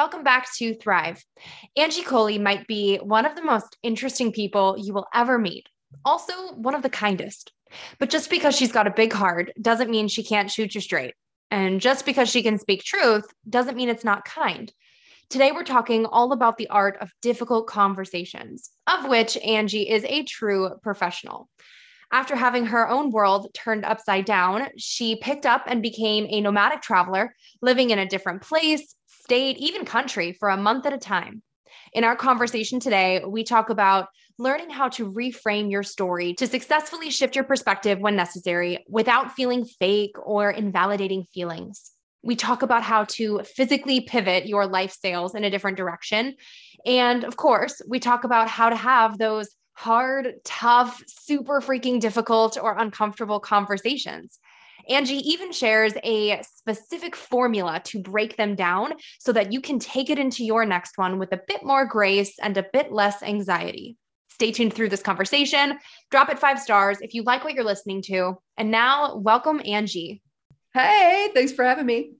Welcome back to Thrive. Angie Coley might be one of the most interesting people you will ever meet, also one of the kindest. But just because she's got a big heart doesn't mean she can't shoot you straight. And just because she can speak truth doesn't mean it's not kind. Today, we're talking all about the art of difficult conversations, of which Angie is a true professional. After having her own world turned upside down, she picked up and became a nomadic traveler, living in a different place, state, even country for a month at a time. In our conversation today, we talk about learning how to reframe your story to successfully shift your perspective when necessary without feeling fake or invalidating feelings. We talk about how to physically pivot your life sails in a different direction. And of course, we talk about how to have those hard, tough, super freaking difficult or uncomfortable conversations. Angie even shares a specific formula to break them down so that you can take it into your next one with a bit more grace and a bit less anxiety. Stay tuned through this conversation. Drop it five stars if you like what you're listening to. And now, welcome Angie. Hey, thanks for having me.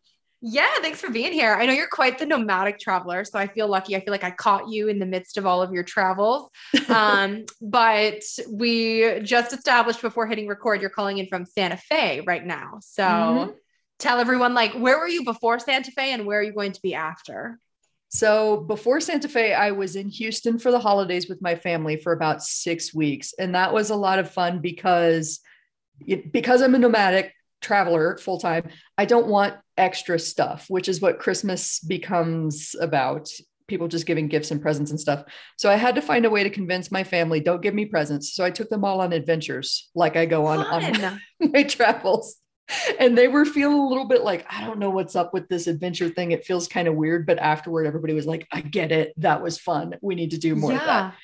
Yeah, thanks for being here. I know you're quite the nomadic traveler, so I feel lucky. I feel like I caught you in the midst of all of your travels. Um, but we just established before hitting record, you're calling in from Santa Fe right now. So mm-hmm. tell everyone, like, where were you before Santa Fe and where are you going to be after? So before Santa Fe, I was in Houston for the holidays with my family for about six weeks, and that was a lot of fun because because I'm a nomadic traveler full time, I don't want extra stuff, which is what Christmas becomes about. People just giving gifts and presents and stuff. So I had to find a way to convince my family, don't give me presents. So I took them all on adventures, like I go on on my travels. And they were feeling a little bit like, I don't know what's up with this adventure thing. It feels kind of weird. But afterward, everybody was like, I get it. That was fun. We need to do more yeah. of that.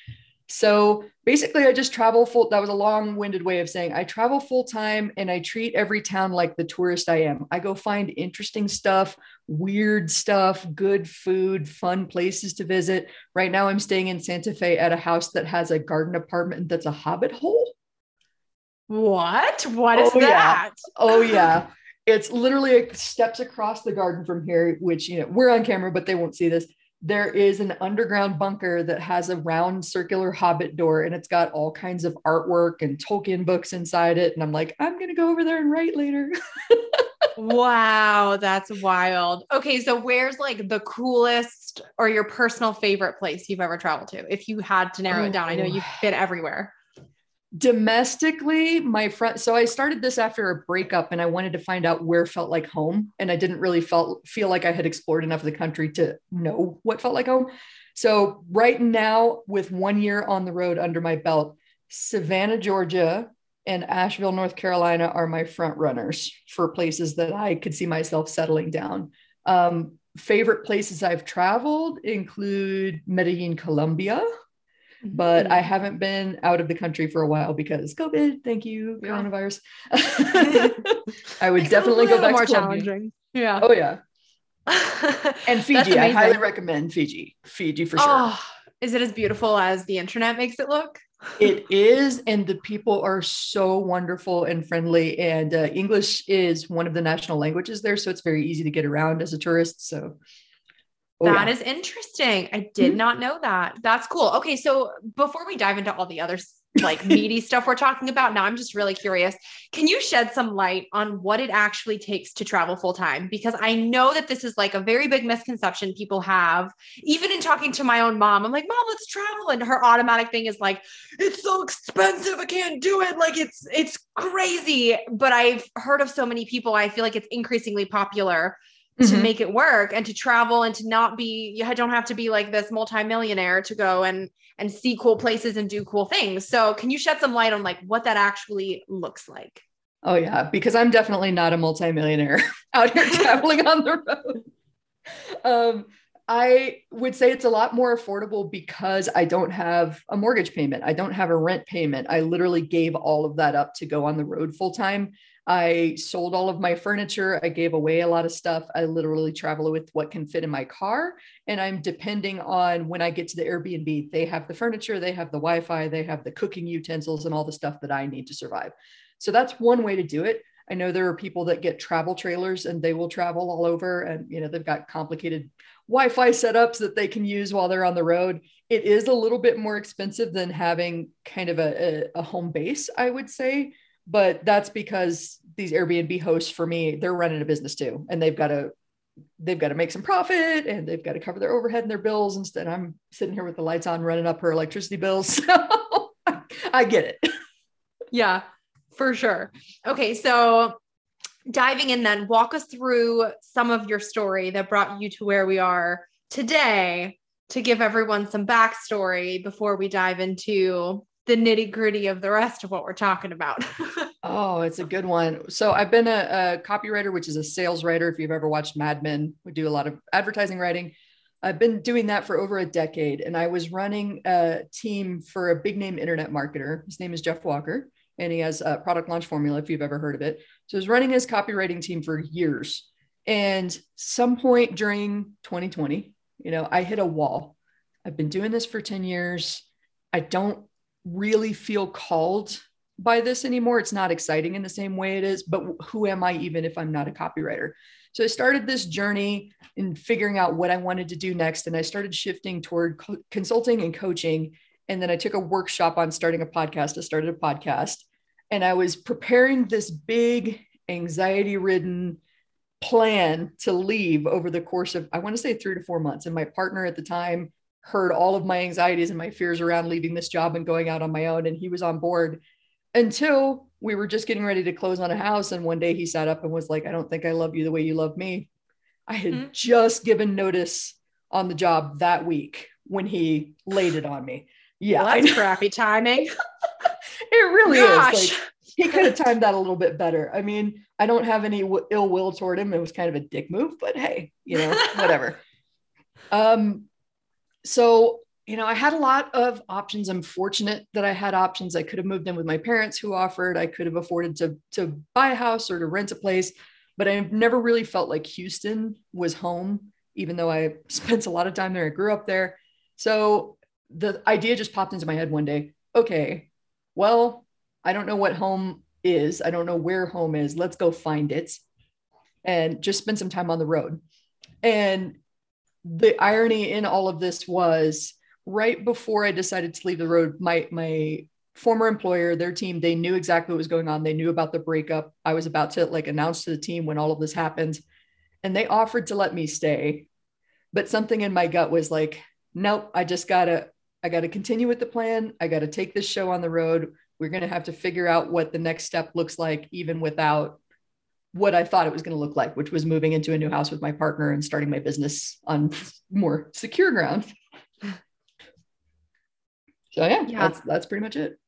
So basically, I just travel full. That was a long winded way of saying I travel full time and I treat every town like the tourist I am. I go find interesting stuff, weird stuff, good food, fun places to visit. Right now, I'm staying in Santa Fe at a house that has a garden apartment that's a hobbit hole. What? What is oh, that? Yeah. Oh, yeah. It's literally steps across the garden from here, which, you know, we're on camera, but they won't see this there is an underground bunker that has a round circular hobbit door and it's got all kinds of artwork and Tolkien books inside it. And I'm like, I'm going to go over there and write later. wow, that's wild. Okay, so where's like the coolest or your personal favorite place you've ever traveled to? If you had to narrow oh. it down, I know you've been everywhere domestically my friend so i started this after a breakup and i wanted to find out where felt like home and i didn't really felt feel like i had explored enough of the country to know what felt like home. So right now with one year on the road under my belt savannah georgia and asheville north carolina are my front runners for places that i could see myself settling down. Um, favorite places i've traveled include medellin colombia but I mm-hmm. haven't been out of the country for a while because COVID. Thank you, yeah. coronavirus. I would definitely go back more to challenging. Yeah. Oh yeah. and Fiji, I highly recommend Fiji. Fiji for sure. Oh, is it as beautiful as the internet makes it look? it is, and the people are so wonderful and friendly. And uh, English is one of the national languages there, so it's very easy to get around as a tourist. So Oh, that yeah. is interesting. I did mm-hmm. not know that. That's cool. Okay, so before we dive into all the other like meaty stuff we're talking about, now I'm just really curious. Can you shed some light on what it actually takes to travel full time? Because I know that this is like a very big misconception people have. Even in talking to my own mom, I'm like, "Mom, let's travel." And her automatic thing is like, "It's so expensive. I can't do it. Like it's it's crazy." But I've heard of so many people, I feel like it's increasingly popular mm-hmm. to make it work and to travel and to not be you don't have to be like this multimillionaire to go and and see cool places and do cool things so can you shed some light on like what that actually looks like oh yeah because i'm definitely not a multimillionaire out here traveling on the road um I would say it's a lot more affordable because I don't have a mortgage payment. I don't have a rent payment. I literally gave all of that up to go on the road full time. I sold all of my furniture. I gave away a lot of stuff. I literally travel with what can fit in my car. And I'm depending on when I get to the Airbnb, they have the furniture, they have the Wi Fi, they have the cooking utensils, and all the stuff that I need to survive. So that's one way to do it. I know there are people that get travel trailers and they will travel all over and you know they've got complicated Wi-Fi setups that they can use while they're on the road. It is a little bit more expensive than having kind of a, a, a home base, I would say. But that's because these Airbnb hosts for me, they're running a business too. And they've got to they've got to make some profit and they've got to cover their overhead and their bills. Instead, I'm sitting here with the lights on running up her electricity bills. So I get it. Yeah, for sure. Okay, so diving in then, walk us through some of your story that brought you to where we are today to give everyone some backstory before we dive into the nitty gritty of the rest of what we're talking about. oh, it's a good one. So I've been a, a, copywriter, which is a sales writer. If you've ever watched Mad Men, we do a lot of advertising writing. I've been doing that for over a decade, and I was running a team for a big name internet marketer. His name is Jeff Walker and he has a product launch formula if you've ever heard of it. So he's running his copywriting team for years. And some point during 2020, you know, I hit a wall. I've been doing this for 10 years. I don't really feel called by this anymore. It's not exciting in the same way it is, but who am I even if I'm not a copywriter? So I started this journey in figuring out what I wanted to do next. And I started shifting toward co- consulting and coaching. And then I took a workshop on starting a podcast. I started a podcast and I was preparing this big anxiety ridden plan to leave over the course of, I want to say three to four months. And my partner at the time heard all of my anxieties and my fears around leaving this job and going out on my own. And he was on board until we were just getting ready to close on a house. And one day he sat up and was like, I don't think I love you the way you love me. I had mm-hmm. just given notice on the job that week when he laid it on me. Yeah. Well, that's crappy timing. it really Gosh. is. Like, he could have timed that a little bit better. I mean, I don't have any w- ill will toward him. It was kind of a dick move, but hey, you know, whatever. um, so you know, I had a lot of options. I'm fortunate that I had options. I could have moved in with my parents who offered. I could have afforded to to buy a house or to rent a place, but I've never really felt like Houston was home, even though I spent a lot of time there. I grew up there. So the idea just popped into my head one day. Okay, well, I don't know what home is. I don't know where home is. Let's go find it and just spend some time on the road. And the irony in all of this was right before I decided to leave the road, my my former employer, their team, they knew exactly what was going on. They knew about the breakup. I was about to like announce to the team when all of this happened. And they offered to let me stay. But something in my gut was like, nope, I just gotta I got to continue with the plan. I got to take this show on the road. We're to have to figure out what the next step looks like, even without what I thought it was going to look like, which was moving into a new house with my partner and starting my business on more secure ground. So yeah, yeah. that's that's pretty much it.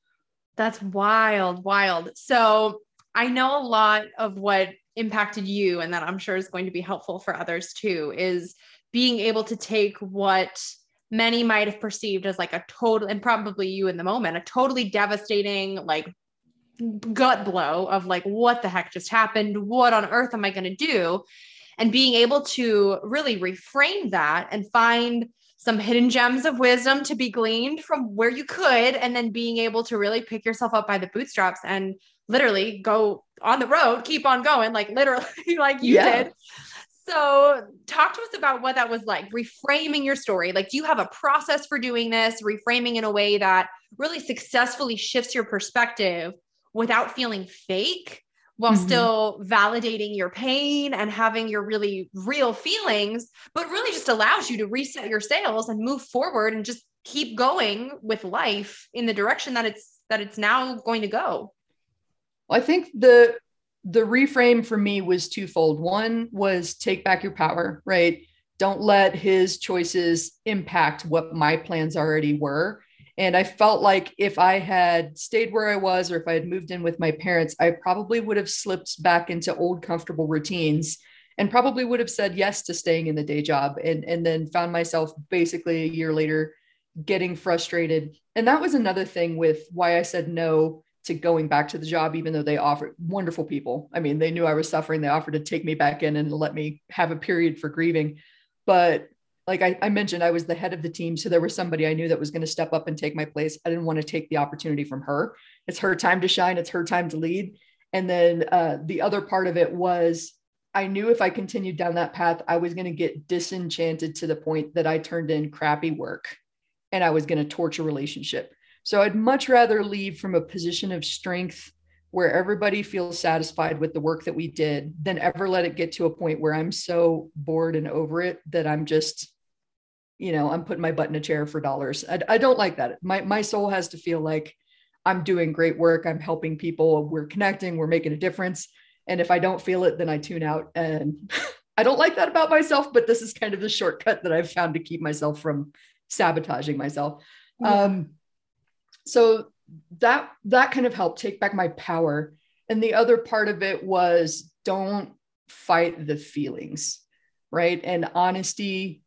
That's wild, wild. So I know a lot of what impacted you and that I'm sure is going to be helpful for others too is being able to take what many might have perceived as like a total and probably you in the moment a totally devastating like gut blow of like what the heck just happened what on earth am i going to do and being able to really reframe that and find some hidden gems of wisdom to be gleaned from where you could and then being able to really pick yourself up by the bootstraps and literally go on the road keep on going like literally like you yeah. did so, talk to us about what that was like, reframing your story. Like, do you have a process for doing this, reframing in a way that really successfully shifts your perspective without feeling fake while mm-hmm. still validating your pain and having your really real feelings, but really just allows you to reset your sails and move forward and just keep going with life in the direction that it's that it's now going to go. Well, I think the the reframe for me was twofold. One was take back your power, right? Don't let his choices impact what my plans already were. And I felt like if I had stayed where I was or if I had moved in with my parents, I probably would have slipped back into old comfortable routines and probably would have said yes to staying in the day job and and then found myself basically a year later getting frustrated. And that was another thing with why I said no to going back to the job even though they offered wonderful people. I mean they knew I was suffering. They offered to take me back in and let me have a period for grieving. But like I, I, mentioned, I was the head of the team. So there was somebody I knew that was going to step up and take my place. I didn't want to take the opportunity from her. It's her time to shine, it's her time to lead. And then uh, the other part of it was I knew if I continued down that path, I was going to get disenchanted to the point that I turned in crappy work and I was going to torture relationship. So I'd much rather leave from a position of strength where everybody feels satisfied with the work that we did than ever let it get to a point where I'm so bored and over it that I'm just you know, I'm putting my butt in a chair for dollars. I, I don't like that. My, my soul has to feel like I'm doing great work. I'm helping people. We're connecting. We're making a difference. And if I don't feel it, then I tune out. And I don't like that about myself, but this is kind of the shortcut that I've found to keep myself from sabotaging myself. Yeah. Um, so that that kind of helped take back my power. And the other part of it was don't fight the feelings, right? And honesty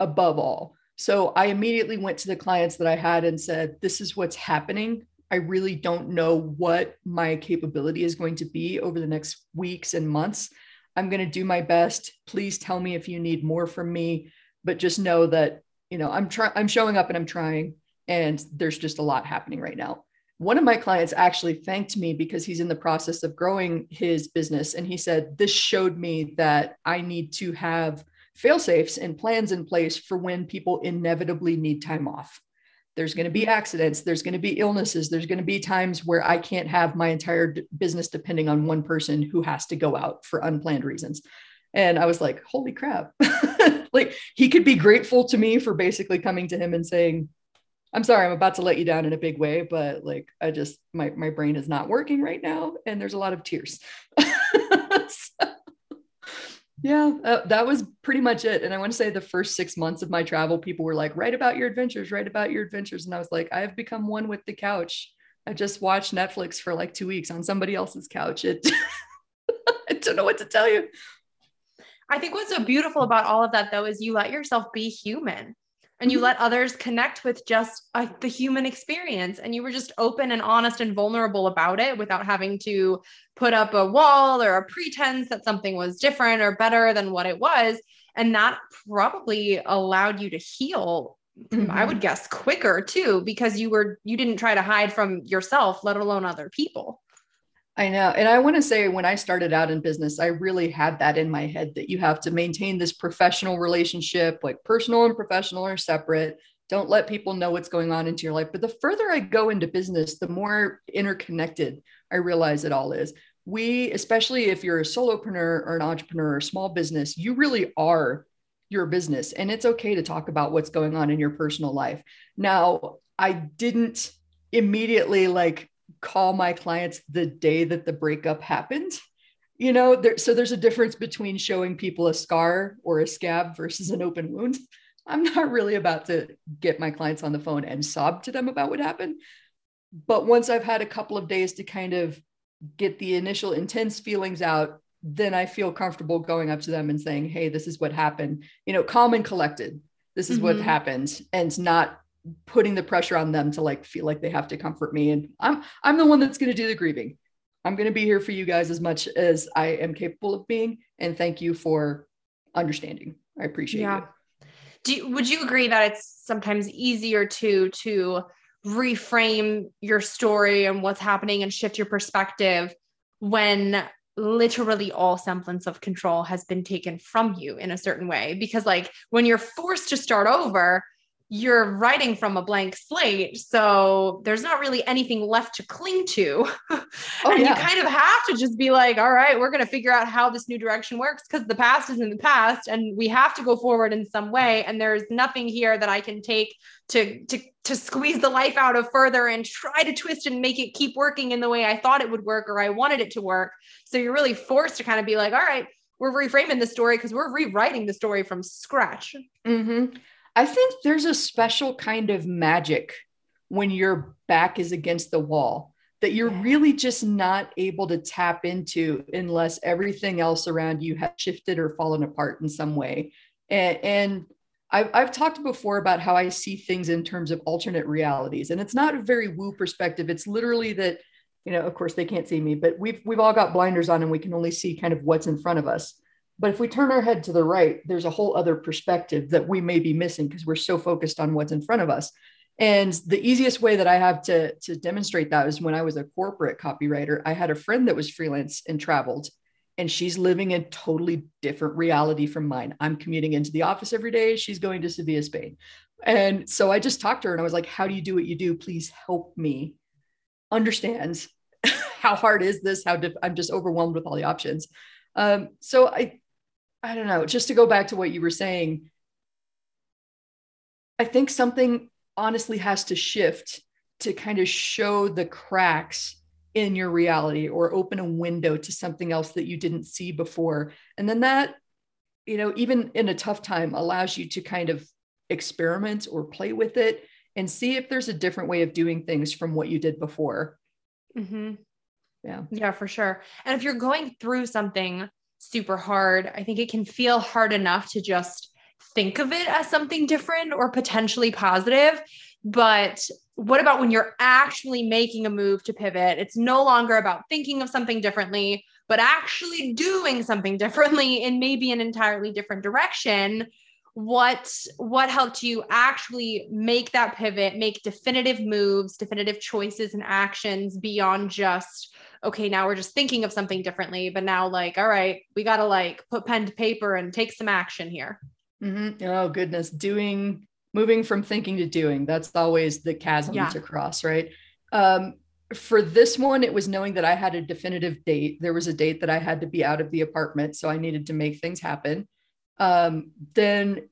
above all. So I immediately went to the clients that I had and said, This is what's happening. I really don't know what my capability is going to be over the next weeks and months. I'm going to do my best. Please tell me if you need more from me, but just know that, you know, I'm trying, I'm showing up and I'm trying, and there's just a lot happening right now. One of my clients actually thanked me because he's in the process of growing his business. And he said, This showed me that I need to have fail safes and plans in place for when people inevitably need time off. There's going to be accidents, there's going to be illnesses, there's going to be times where I can't have my entire business depending on one person who has to go out for unplanned reasons. And I was like, holy crap. like he could be grateful to me for basically coming to him and saying, I'm sorry, I'm about to let you down in a big way, but like I just my my brain is not working right now and there's a lot of tears. yeah. Uh, that was pretty much it. And i want to say the first six months of my travel people were like write about your adventures write about your adventures. And i was like i have become one with the couch. I just watched netflix for like two weeks on somebody else's couch. It i don't know what to tell you. I think what's so beautiful about all of that though is you let yourself be human and you mm-hmm. let others connect with just uh, the human experience and you were just open and honest and vulnerable about it without having to put up a wall or a pretense that something was different or better than what it was and that probably allowed you to heal mm-hmm. i would guess quicker too because you were you didn't try to hide from yourself let alone other people I know. And I want to say, when I started out in business, I really had that in my head that you have to maintain this professional relationship, like personal and professional are separate. Don't let people know what's going on into your life. But the further I go into business, the more interconnected I realize it all is. We, especially if you're a solopreneur or an entrepreneur or small business, you really are your business. And it's okay to talk about what's going on in your personal life. Now, I didn't immediately like call my clients the day that the breakup happened. You know there, so there's a difference between showing people a scar or a scab versus an open wound. I'm not really about to get my clients on the phone and sob to them about what happened. But once i've had a couple of days to kind of get the initial intense feelings out then i feel comfortable going up to them and saying hey this is what happened. You know calm and collected. This is mm-hmm. what happened and not putting the pressure on them to like feel like they have to comfort me. And i'm i'm the one that's going to do the grieving. I'm going to be here for you guys as much as i am capable of being. And thank you for understanding. I appreciate yeah. it do you, would you agree that it's sometimes easier to to reframe your story and what's happening and shift your perspective when literally all semblance of control has been taken from you in a certain way? Because like when you're forced to start over you're writing from a blank slate. So there's not really anything left to cling to. Oh, and yeah. you kind of have to just be like, all right, we're going to figure out how this new direction works because the past is in the past and we have to go forward in some way. And there's nothing here that I can take to, to, to squeeze the life out of further and try to twist and make it keep working in the way I thought it would work or I wanted it to work. So you're really forced to kind of be like, all right, we're reframing the story because we're rewriting the story from scratch. Mm-hmm. I think there's a special kind of magic when your back is against the wall that you're really just not able to tap into unless everything else around you has shifted or fallen apart in some way. And, and I've, I've talked before about how I see things in terms of alternate realities. And it's not a very woo perspective. It's literally that, you know, of course they can't see me, but we've we've all got blinders on and we can only see kind of what's in front of us. But if we turn our head to the right, there's a whole other perspective that we may be missing because we're so focused on what's in front of us. And the easiest way that I have to, to demonstrate that is when I was a corporate copywriter, I had a friend that was freelance and traveled, and she's living a totally different reality from mine. I'm commuting into the office every day. She's going to Sevilla, Spain. And so I just talked to her and I was like, How do you do what you do? Please help me understand how hard is this? How I'm just overwhelmed with all the options. Um, so I, I don't know, just to go back to what you were saying, I think something honestly has to shift to kind of show the cracks in your reality or open a window to something else that you didn't see before. And then that, you know, even in a tough time, allows you to kind of experiment or play with it and see if there's a different way of doing things from what you did before. Mm-hmm. Yeah. Yeah, for sure. And if you're going through something super hard, I think it can feel hard enough to just think of it as something different or potentially positive. But what about when you're actually making a move to pivot? It's no longer about thinking of something differently, but actually doing something differently in maybe an entirely different direction. What what helped you actually make that pivot, make definitive moves, definitive choices and actions beyond just okay, now we're just thinking of something differently, but now like all right, we got to like put pen to paper and take some action here. Mm-hmm. Oh goodness, doing moving from thinking to doing. That's always the chasm yeah. to cross, right? Um, for this one, it was knowing that I had a definitive date. There was a date that I had to be out of the apartment, so I needed to make things happen. Um, then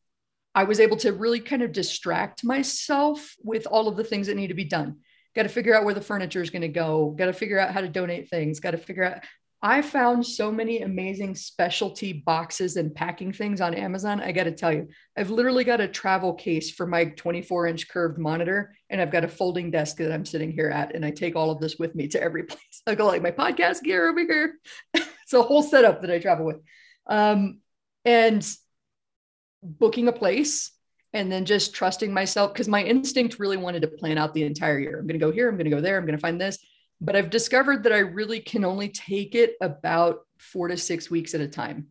I was able to really kind of distract myself with all of the things that need to be done. Got to figure out where the furniture is going to go. Got to figure out how to donate things. Got to figure out I found so many amazing specialty boxes and packing things on Amazon. I got to tell you, I've literally got a travel case for my 24 inch curved monitor, and I've got a folding desk that I'm sitting here at, and I take all of this with me to every place. I go like my podcast gear over here. it's a whole setup that I travel with, um, and booking a place, and then just trusting myself because my instinct really wanted to plan out the entire year. I'm going to go here. I'm going to go there. I'm going to find this but I've discovered that I really can only take it about four to six weeks at a time.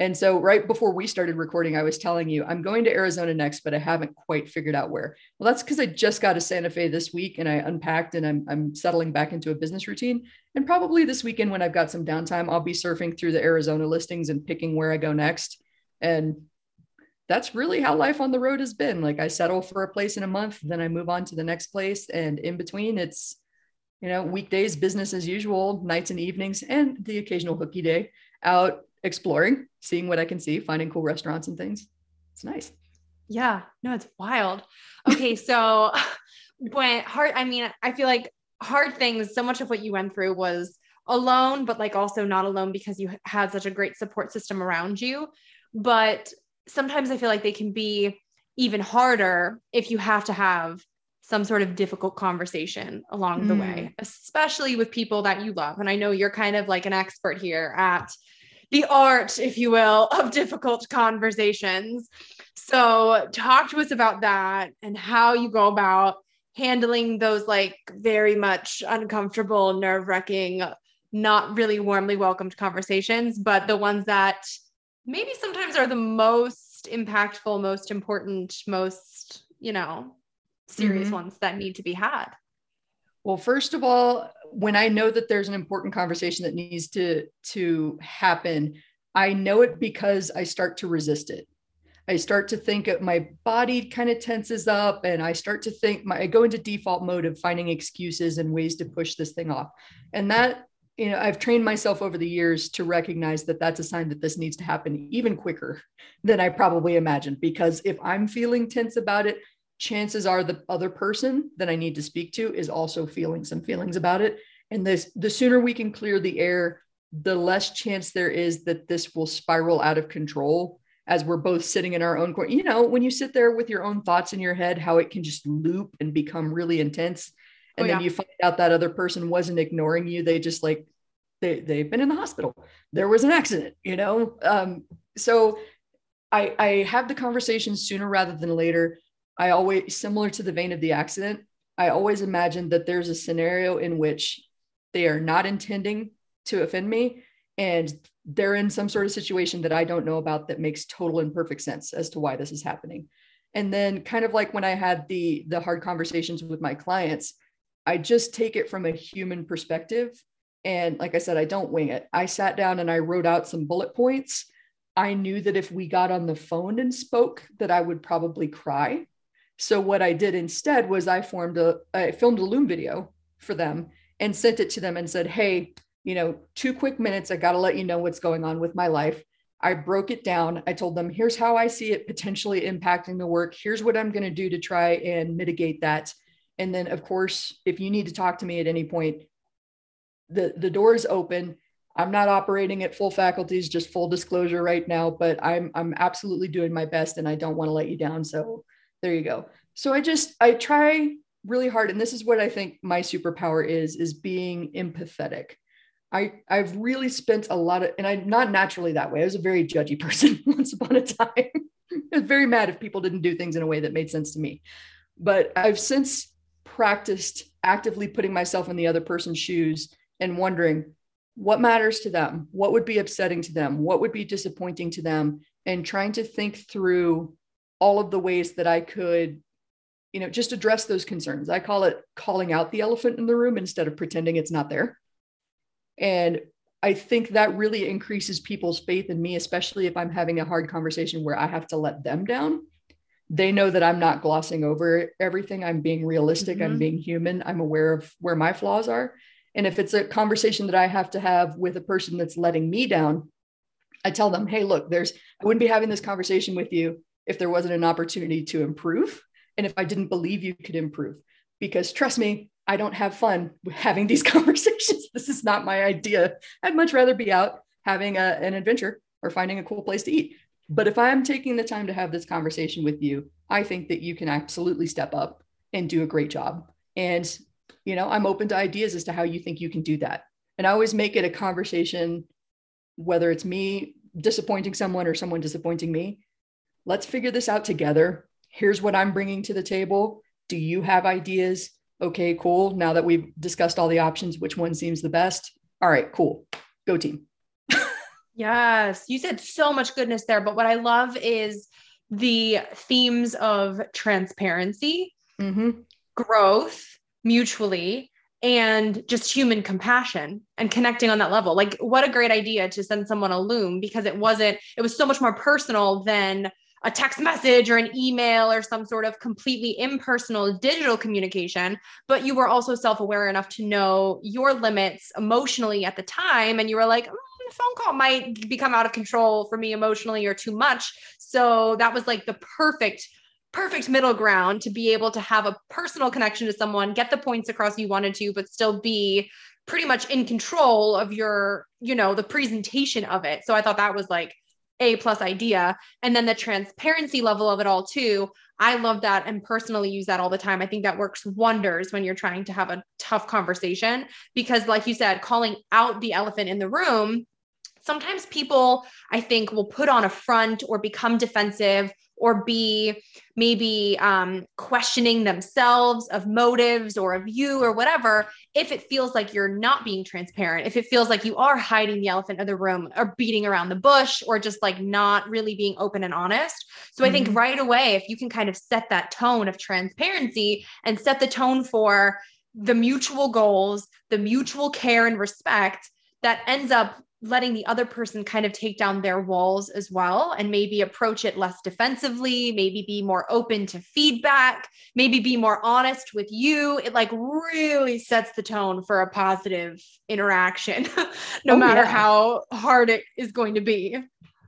And so, right before we started recording, I was telling you I'm going to Arizona next, but I haven't quite figured out where. Well, that's because I just got to Santa Fe this week and I unpacked and I'm, I'm settling back into a business routine. And probably this weekend, when I've got some downtime, I'll be surfing through the Arizona listings and picking where I go next. And that's really how life on the road has been. Like I settle for a place in a month, then I move on to the next place. And in between, it's you know, weekdays, business as usual, nights and evenings, and the occasional hooky day out exploring, seeing what I can see, finding cool restaurants and things. It's nice. Yeah, no, it's wild. Okay, so when hard, I mean, I feel like hard things, so much of what you went through was alone, but like also not alone because you had such a great support system around you. But sometimes I feel like they can be even harder if you have to have some sort of difficult conversation along mm. the way, especially with people that you love. And I know you're kind of like an expert here at the art, if you will, of difficult conversations. So, talk to us about that and how you go about handling those like very much uncomfortable, nerve wracking, not really warmly welcomed conversations, but the ones that maybe sometimes are the most impactful, most important, most, you know, serious mm-hmm. ones that need to be had? Well, first of all, when I know that there's an important conversation that needs to to happen, I know it because I start to resist it. I start to think my body kind of tenses up and I start to think my I go into default mode of finding excuses and ways to push this thing off. And that you know, I've trained myself over the years to recognize that that's a sign that this needs to happen even quicker than I probably imagined. Because if I'm feeling tense about it, chances are the other person that I need to speak to is also feeling some feelings about it. And this, the sooner we can clear the air, the less chance there is that this will spiral out of control as we're both sitting in our own corner. You know, when you sit there with your own thoughts in your head, how it can just loop and become really intense. and oh, then yeah. you find out that other person wasn't ignoring you they just like they, they've been in the hospital there was an accident you know um, so I, I have the conversation sooner rather than later i always similar to the vein of the accident i always imagine that there's a scenario in which they are not intending to offend me and they're in some sort of situation that i don't know about that makes total and perfect sense as to why this is happening and then kind of like when i had the the hard conversations with my clients I just take it from a human perspective. And like I said, I don't wing it. I sat down and I wrote out some bullet points. I knew that if we got on the phone and spoke, that I would probably cry. So what I did instead was I formed a, I filmed a Loom video for them and sent it to them and said, Hey, you know, two quick minutes. I got to let you know what's going on with my life. I broke it down. I told them, here's how I see it potentially impacting the work. Here's what I'm going to do to try and mitigate that. And then, of course, if you need to talk to me at any point, the, the door is open. I'm not operating at full faculties, just full disclosure right now, but I'm I'm absolutely doing my best and I don't want to let you down. So there you go. So I just I try really hard and this is what I think my superpower is is being empathetic. I I've really spent a lot of and I'm not naturally that way. I was a very judgy person once upon a time. I was very mad if people didn't do things in a way that made sense to me. But I've since practiced actively putting myself in the other person's shoes and wondering what matters to them, what would be upsetting to them, what would be disappointing to them, and trying to think through all of the ways that I could, you know, just address those concerns. I call it calling out the elephant in the room instead of pretending it's not there. And I think that really increases people's faith in me, especially if I'm having a hard conversation where I have to let them down they know that I'm not glossing over everything. I'm being realistic. Mm-hmm. I'm being human. I'm aware of where my flaws are. And if it's a conversation that I have to have with a person that's letting me down, I tell them, hey, look, there's, I wouldn't be having this conversation with you if there wasn't an opportunity to improve. And if I didn't believe you could improve, because trust me, I don't have fun having these conversations. This is not my idea. I'd much rather be out having a, an adventure or finding a cool place to eat. But if I'm taking the time to have this conversation with you, I think that you can absolutely step up and do a great job. And, you know, I'm open to ideas as to how you think you can do that. And I always make it a conversation, whether it's me disappointing someone or someone disappointing me. Let's figure this out together. Here's what I'm bringing to the table. Do you have ideas? Okay, cool. Now that we've discussed all the options, which one seems the best? All right, cool. Go team. Yes, you said so much goodness there. But what I love is the themes of transparency, mm-hmm. growth, mutually, and just human compassion and connecting on that level. Like, what a great idea to send someone a loom because it wasn't, it was so much more personal than a text message or an email or some sort of completely impersonal digital communication, but you were also self aware enough to know your limits emotionally at the time. And you were like, mm, the phone call might become out of control for me emotionally or too much. So that was like the perfect perfect middle ground to be able to have a personal connection to someone, get the points across you wanted to, but still be pretty much in control of your, you know, the presentation of it. So I thought that was like a plus idea. And then the transparency level of it all too. I love that and personally use that all the time. I think that works wonders when you're trying to have a tough conversation because, like you said, calling out the elephant in the room sometimes people, I think, will put on a front or become defensive or be maybe um, questioning themselves of motives or of you or whatever if it feels like you're not being transparent if it feels like you are hiding the elephant in the room or beating around the bush or just like not really being open and honest so mm-hmm. i think mm-hmm. right away if you can kind of set that tone of transparency and set the tone for the mutual goals the mutual care and respect that ends up letting the other person kind of take down their walls as well and maybe approach it less defensively maybe be more open to feedback maybe be more honest with you it like really sets the tone for a positive interaction no oh, matter yeah. how hard it is going to be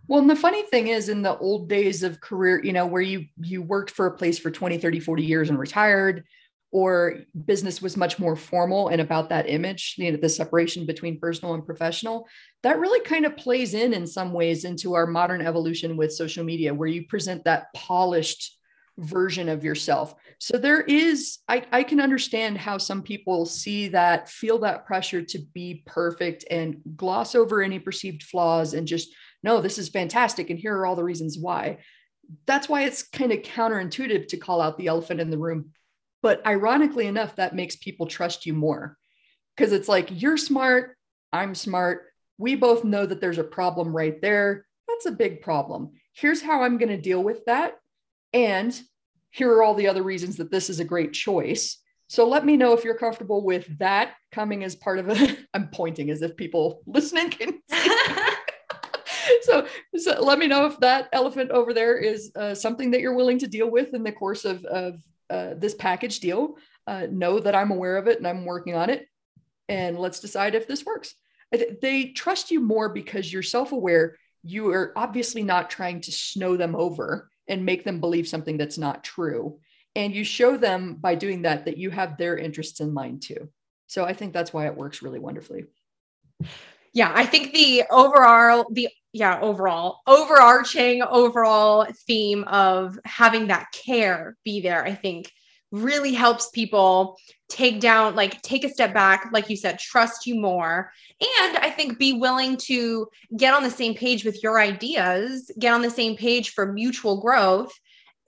well and the funny thing is in the old days of career you know where you you worked for a place for 20 30 40 years and retired or business was much more formal and about that image, you know, the separation between personal and professional, that really kind of plays in in some ways into our modern evolution with social media, where you present that polished version of yourself. So there is, I, I can understand how some people see that, feel that pressure to be perfect and gloss over any perceived flaws and just, no, this is fantastic. And here are all the reasons why. That's why it's kind of counterintuitive to call out the elephant in the room. But ironically enough, that makes people trust you more because it's like, you're smart, I'm smart. We both know that there's a problem right there. That's a big problem. Here's how I'm going to deal with that and here are all the other reasons that this is a great choice. So let me know if you're comfortable with that coming as part of a. I'm pointing as if people listening can. so, so let me know if that elephant over there is uh, something that you're willing to deal with in the course of, of uh, this package deal. Uh, know that I'm aware of it and I'm working on it. And let's decide if this works. They trust you more because you're self aware. You are obviously not trying to snow them over and make them believe something that's not true. And you show them by doing that that you have their interests in mind too. So I think that's why it works really wonderfully. Yeah, I think the overall the yeah, overall overarching overall theme of having that care be there, I think really helps people take down like take a step back like you said trust you more and i think be willing to get on the same page with your ideas get on the same page for mutual growth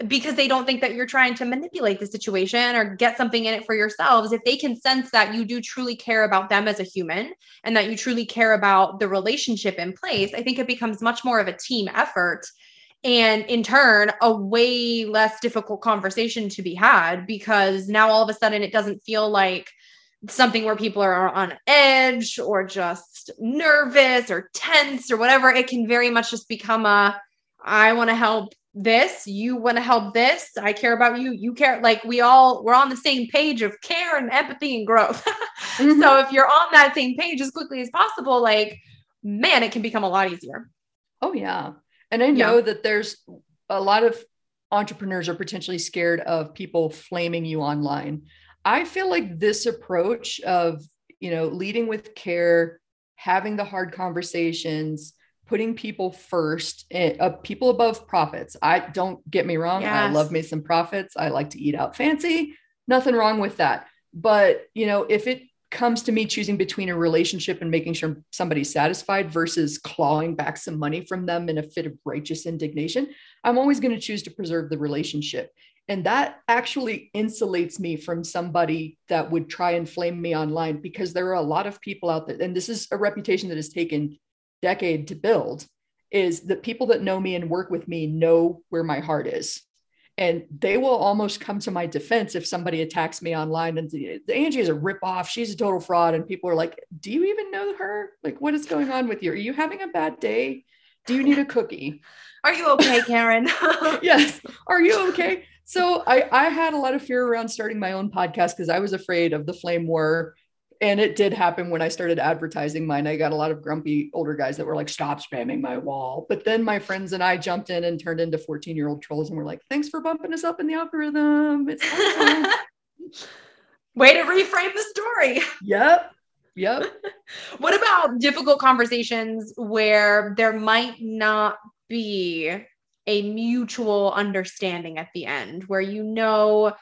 because they don't think that you're trying to manipulate the situation or get something in it for yourselves if they can sense that you do truly care about them as a human and that you truly care about the relationship in place i think it becomes much more of a team effort and in turn a way less difficult conversation to be had because now all of a sudden it doesn't feel like something where people are on edge or just nervous or tense or whatever. It can very much just become a i want to help this you want to help this i care about you you care like we all we're on the same page of care and empathy and growth mm-hmm. so if you're on that same page as quickly as possible like man it can become a lot easier oh yeah and I know yeah. that there's a lot of entrepreneurs are potentially scared of people flaming you online. I feel like this approach of, you know, leading with care, having the hard conversations, putting people first, uh, people above profits. I don't get me wrong. Yes. I love me some profits. I like to eat out fancy. Nothing wrong with that. But, you know, if it comes to me choosing between a relationship and making sure somebody's satisfied versus clawing back some money from them in a fit of righteous indignation, I'm always going to choose to preserve the relationship. And that actually insulates me from somebody that would try and flame me online because there are a lot of people out there, and this is a reputation that has taken decade to build, is that people that know me and work with me know where my heart is and they will almost come to my defense if somebody attacks me online and the, Angie is a ripoff. She's a total fraud. And people are like, Do you even know her? Like, what is going on with you? Are you having a bad day? Do you need a cookie? Are you okay, Karen? yes. Are you okay? So I, I had a lot of fear around starting my own podcast because I was afraid of the flame war and it did happen when I started advertising mine. I got a lot of grumpy older guys that were like, stop spamming my wall. But then my friends and I jumped in and turned into 14 year old trolls and we're like, thanks for bumping us up in the algorithm. It's awesome. Way to reframe the story. Yep. Yep. what about difficult conversations where there might not be a mutual understanding at the end, where you know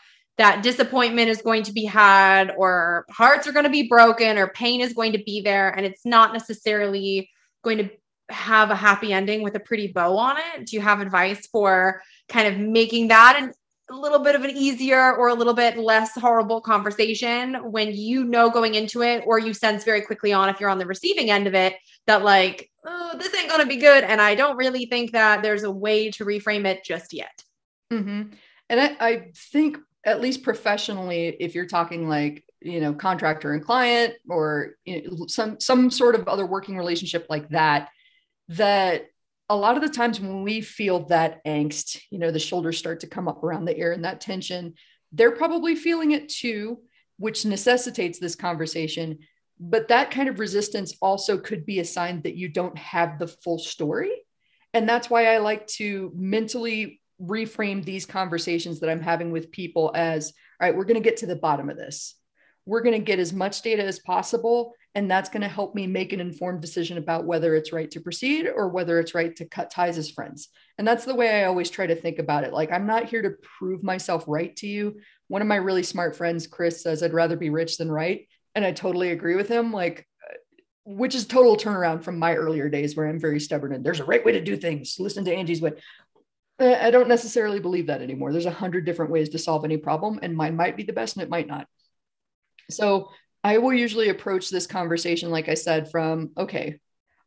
that disappointment is going to be had or hearts are going to be broken or pain is going to be there and it's not necessarily going to have a happy ending with a pretty bow on it do you have advice for kind of making that an, a little bit of an easier or a little bit less horrible conversation when you know going into it or you sense very quickly on if you're on the receiving end of it that like oh this ain't going to be good and i don't really think that there's a way to reframe it just yet mm-hmm. and I, I think at least professionally if you're talking like you know contractor and client or you know, some some sort of other working relationship like that that a lot of the times when we feel that angst you know the shoulders start to come up around the ear and that tension they're probably feeling it too which necessitates this conversation. But that kind of resistance also could be a sign that you don't have the full story. And that's why i like to mentally reframe these conversations that I'm having with people as all right, we're going to get to the bottom of this. we're going to get as much data as possible. And that's going to help me make an informed decision about whether it's right to proceed or whether it's right to cut ties as friends. And that's the way I always try to think about it. Like, I'm not here to prove myself right to you. One of my really smart friends, Chris, says, I'd rather be rich than right. And I totally agree with him. Like, which is total turnaround from my earlier days where I'm very stubborn and there's a right way to do things. Listen to Angie's way. I don't necessarily believe that anymore. There's a hundred different ways to solve any problem, and mine might be the best and it might not. So I will usually approach this conversation, like I said, from okay,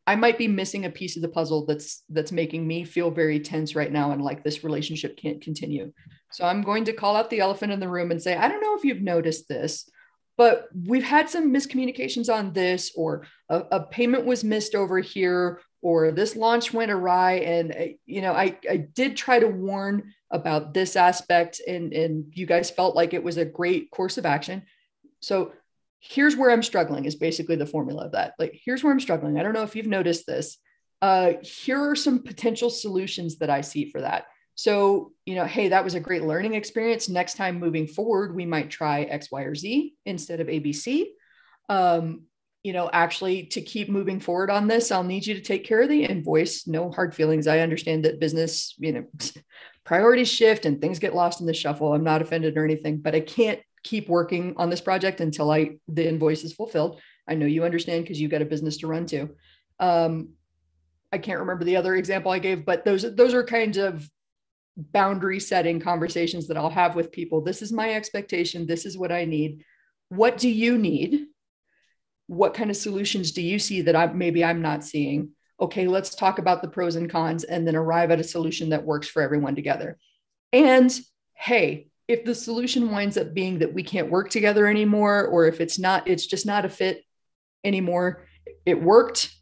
I might be missing a piece of the puzzle that's that's making me feel very tense right now and like this relationship can't continue. So I'm going to call out the elephant in the room and say, I don't know if you've noticed this, but we've had some miscommunications on this, or a, a payment was missed over here, or this launch went awry. And uh, you know, I I did try to warn about this aspect, and and you guys felt like it was a great course of action. So here's where I'm struggling is basically the formula of that. Like, here's where I'm struggling. I don't know if you've noticed this. Uh, here are some potential solutions that I see for that. So, you know, hey, that was a great learning experience. Next time moving forward, we might try X, Y, or Z instead of ABC. Um, you know, actually, to keep moving forward on this, I'll need you to take care of the invoice. No hard feelings. I understand that business, you know, priorities shift and things get lost in the shuffle. I'm not offended or anything, but I can't keep working on this project until I the invoice is fulfilled. I know you understand because you've got a business to run to. Um, I can't remember the other example I gave, but those those are kinds of boundary setting conversations that I'll have with people. This is my expectation. This is what I need. What do you need? What kind of solutions do you see that I maybe I'm not seeing? Okay, let's talk about the pros and cons and then arrive at a solution that works for everyone together. And hey, if the solution winds up being that we can't work together anymore or if it's not it's just not a fit anymore it worked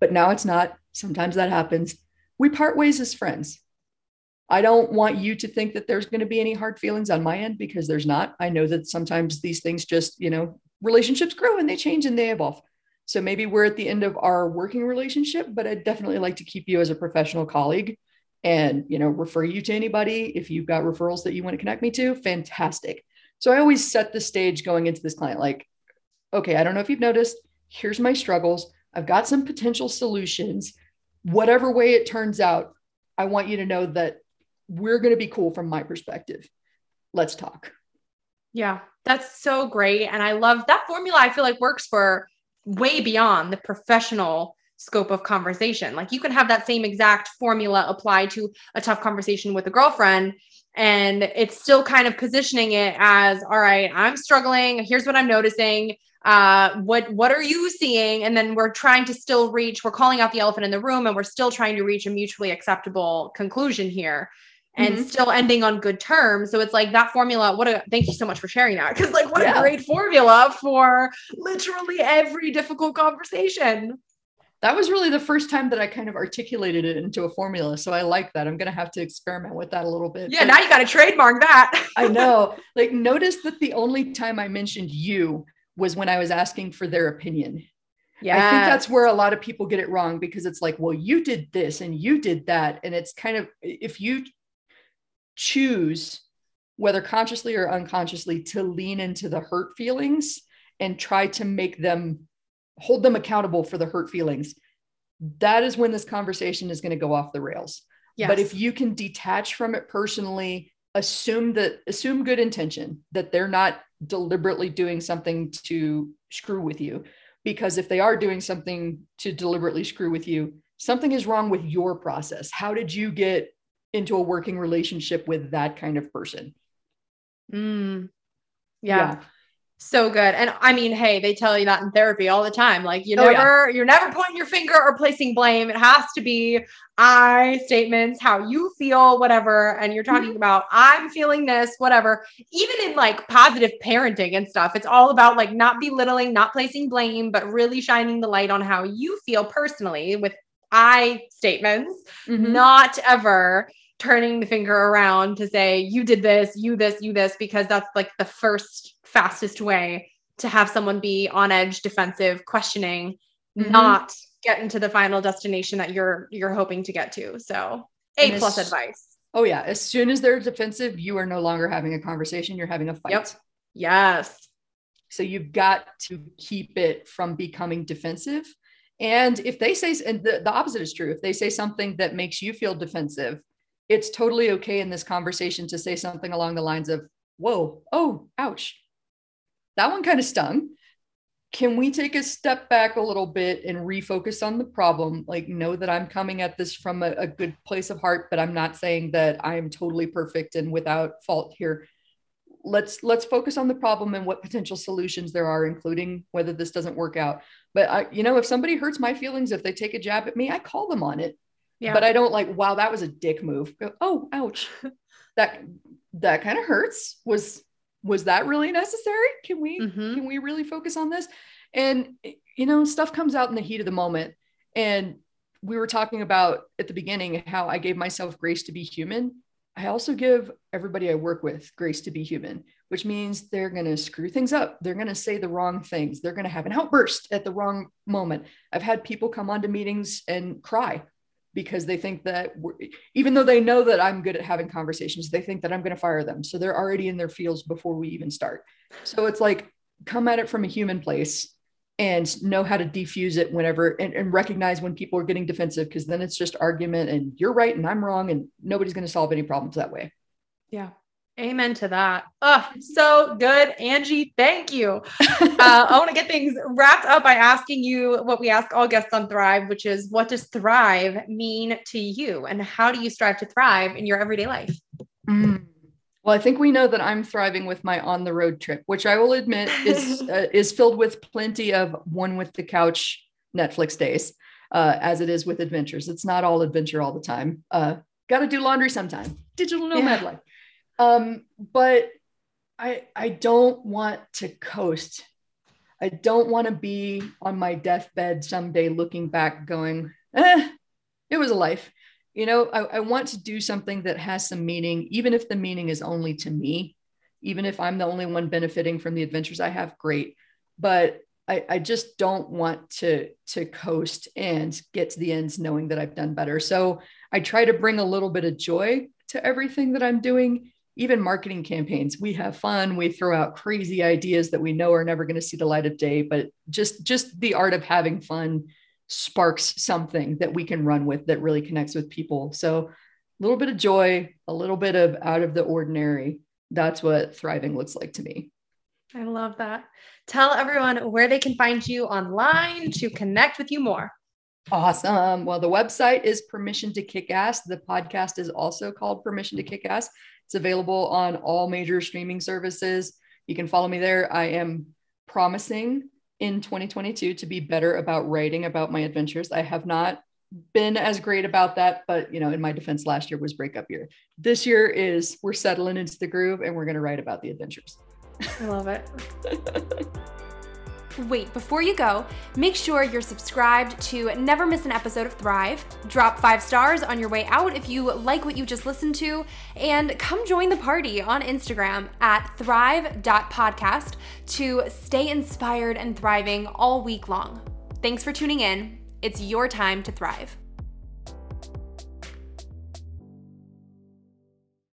but now it's not sometimes that happens we part ways as friends i don't want you to think that there's going to be any hard feelings on my end because there's not i know that sometimes these things just you know relationships grow and they change and they evolve. So maybe we're at the end of our working relationship but i'd definitely like to keep you as a professional colleague and you know refer you to anybody. If you've got referrals that you want to connect me to fantastic. So i always set the stage going into this client like okay i don't know if you've noticed here's my struggles. I've got some potential solutions. Whatever way it turns out i want you to know that we're going to be cool from my perspective. Let's talk yeah that's so great and i love that formula i feel like works for way beyond the professional scope of conversation. Like you can have that same exact formula applied to a tough conversation with a girlfriend and it's still kind of positioning it as all right, I'm struggling, here's what I'm noticing. Uh, what what are you seeing? And then we're trying to still reach, we're calling out the elephant in the room and we're still trying to reach a mutually acceptable conclusion here and mm-hmm. still ending on good terms. So it's like that formula. What a thank you so much for sharing that. Because like what yeah. a great formula for literally every difficult conversation that was really the first time that I kind of articulated it into a formula. So I like that. I'm going to have to experiment with that a little bit. Yeah, but now you got to trademark that. I know. Like, notice that the only time I mentioned you was when I was asking for their opinion. Yeah. I think that's where a lot of people get it wrong because it's like, well, you did this and you did that. And it's kind of, if you choose, whether consciously or unconsciously, to lean into the hurt feelings and try to make them hold them accountable for the hurt feelings. That is when this conversation is going to go off the rails. Yes. but if you can detach from it personally assume that assume good intention that they're not deliberately doing something to screw with you because if they are doing something to deliberately screw with you something is wrong with your process. How did you get into a working relationship with that kind of person mm. yeah. yeah so good. And I mean, hey, they tell you that in therapy all the time. Like you oh, never, yeah. you're never pointing your finger or placing blame. It has to be I statements, how you feel, whatever. And you're talking mm-hmm. about I'm feeling this, whatever. Even in like positive parenting and stuff, it's all about like not belittling, not placing blame, but really shining the light on how you feel personally with I statements, mm-hmm. not ever turning the finger around to say you did this, you this, you this, because that's like the first fastest way to have someone be on edge, defensive, questioning, mm-hmm. not get into the final destination that you're you're hoping to get to. So A plus advice. Oh yeah. As soon as they're defensive, you are no longer having a conversation. You're having a fight. Yep. Yes. So you've got to keep it from becoming defensive. And if they say, and the, the opposite is true, if they say something that makes you feel defensive, it's totally okay in this conversation to say something along the lines of, whoa, oh, ouch. That one kind of stung. Can we take a step back a little bit and refocus on the problem? Like, know that I'm coming at this from a, a good place of heart, but I'm not saying that I'm totally perfect and without fault here let's let's focus on the problem and what potential solutions there are including whether this doesn't work out but I, you know if somebody hurts my feelings if they take a jab at me i call them on it yeah. but i don't like wow that was a dick move Go, oh ouch that that kind of hurts was was that really necessary can we mm-hmm. can we really focus on this and you know stuff comes out in the heat of the moment and we were talking about at the beginning how i gave myself grace to be human I also give everybody I work with grace to be human, which means they're going to screw things up. They're going to say the wrong things. They're going to have an outburst at the wrong moment. I've had people come onto meetings and cry because they think that even though they know that I'm good at having conversations, they think that I'm going to fire them. So they're already in their fields before we even start. So it's like come at it from a human place and know how to defuse it whenever and, and recognize when people are getting defensive because then it's just argument and you're right and I'm wrong and nobody's going to solve any problems that way. Yeah. Amen to that. Oh, so good. Angie, thank you. uh, I want to get things wrapped up by asking you what we ask all guests on Thrive, which is what does thrive mean to you? And how do you strive to thrive in your everyday life? Mm. Well, I think we know that I'm thriving with my on the road trip, which I will admit is uh, is filled with plenty of one with the couch Netflix days, uh, as it is with adventures. It's not all adventure all the time. Uh, Got to do laundry sometime. Digital nomad yeah. life. Um, but I I don't want to coast. I don't want to be on my deathbed someday looking back, going, eh, it was a life. You know I, I, want to do something that has some meaning even if the meaning is only to me. Even if i'm the only one benefiting from the adventures i have great. But I, I just don't want to to coast and get to the ends knowing that i've done better. So i try to bring a little bit of joy to everything that i'm doing even marketing campaigns we have fun we throw out crazy ideas that we know are never going to see the light of day but just just the art of having fun sparks something that we can run with that really connects with people. So a little bit of joy, a little bit of out of the ordinary. That's what thriving looks like to me. I love that. Tell everyone where they can find you online to connect with you more. Awesome. Well, the website is Permission to Kick Ass. The podcast is also called Permission to Kick Ass. It's available on all major streaming services. You can follow me there. I am promising in 2022 to be better about writing about my adventures. I have not been as great about that, but you know, in my defense, last year was breakup year. This year is we're settling into the groove and we're going to write about the adventures. I love it. Wait, before you go, make sure you're subscribed to never miss an episode of Thrive. Drop five stars on your way out if you like what you just listened to, and come join the party on Instagram at thrive.podcast to stay inspired and thriving all week long. Thanks for tuning in. It's your time to thrive.